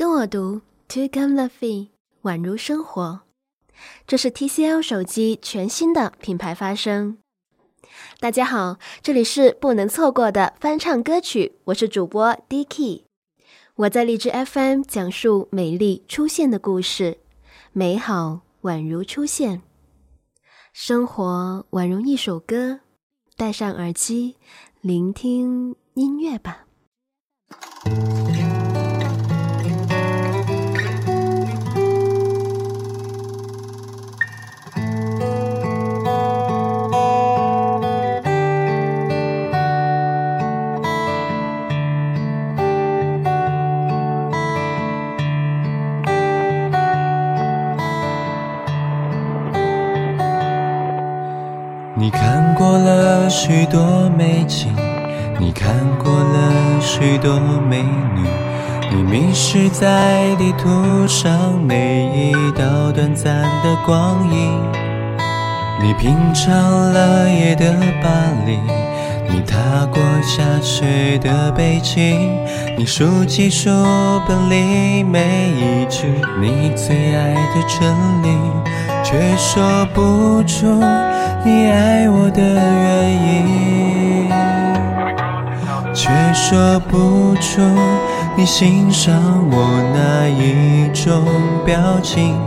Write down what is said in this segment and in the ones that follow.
跟我读 To Come the Fee，宛如生活。这是 TCL 手机全新的品牌发声。大家好，这里是不能错过的翻唱歌曲，我是主播 Dicky。我在荔枝 FM 讲述美丽出现的故事，美好宛如出现，生活宛如一首歌。戴上耳机，聆听音乐吧。你看过了许多美景，你看过了许多美女，你迷失在地图上每一道短暂的光影。你品尝了夜的巴黎，你踏过下雪的北京，你数起书本里每一句你最爱的真理，却说不出。你爱我的原因，却说不出你欣赏我哪一种表情，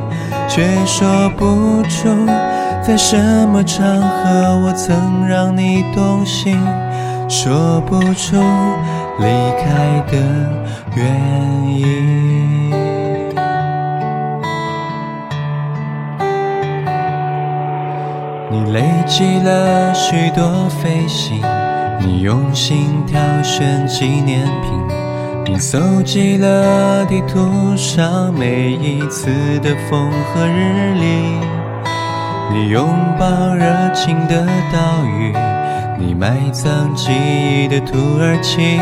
却说不出在什么场合我曾让你动心，说不出离开的原因。你累积了许多飞行，你用心挑选纪念品，你搜集了地图上每一次的风和日丽，你拥抱热情的岛屿，你埋葬记忆的土耳其，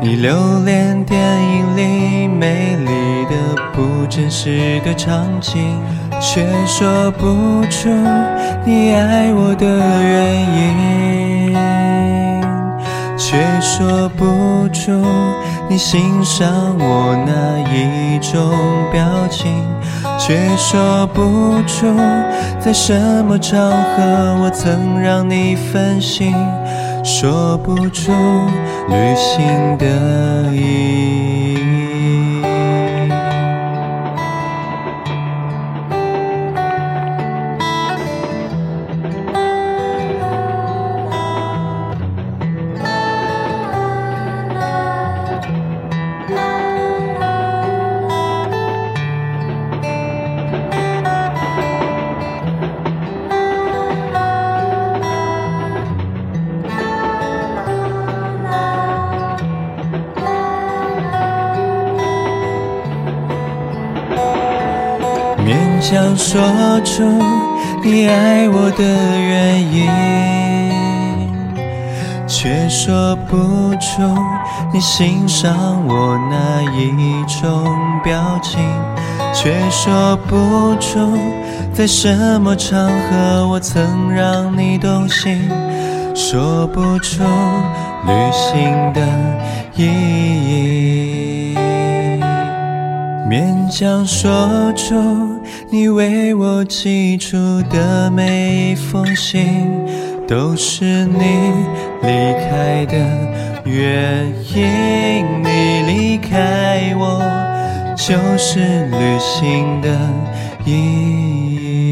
你留恋电影里美丽的不真实的场景。却说不出你爱我的原因，却说不出你欣赏我哪一种表情，却说不出在什么场合我曾让你分心，说不出旅行的意义。想说出你爱我的原因，却说不出你欣赏我哪一种表情，却说不出在什么场合我曾让你动心，说不出旅行的意义。勉强说出你为我寄出的每一封信，都是你离开的原因。你离开我，就是旅行的意义。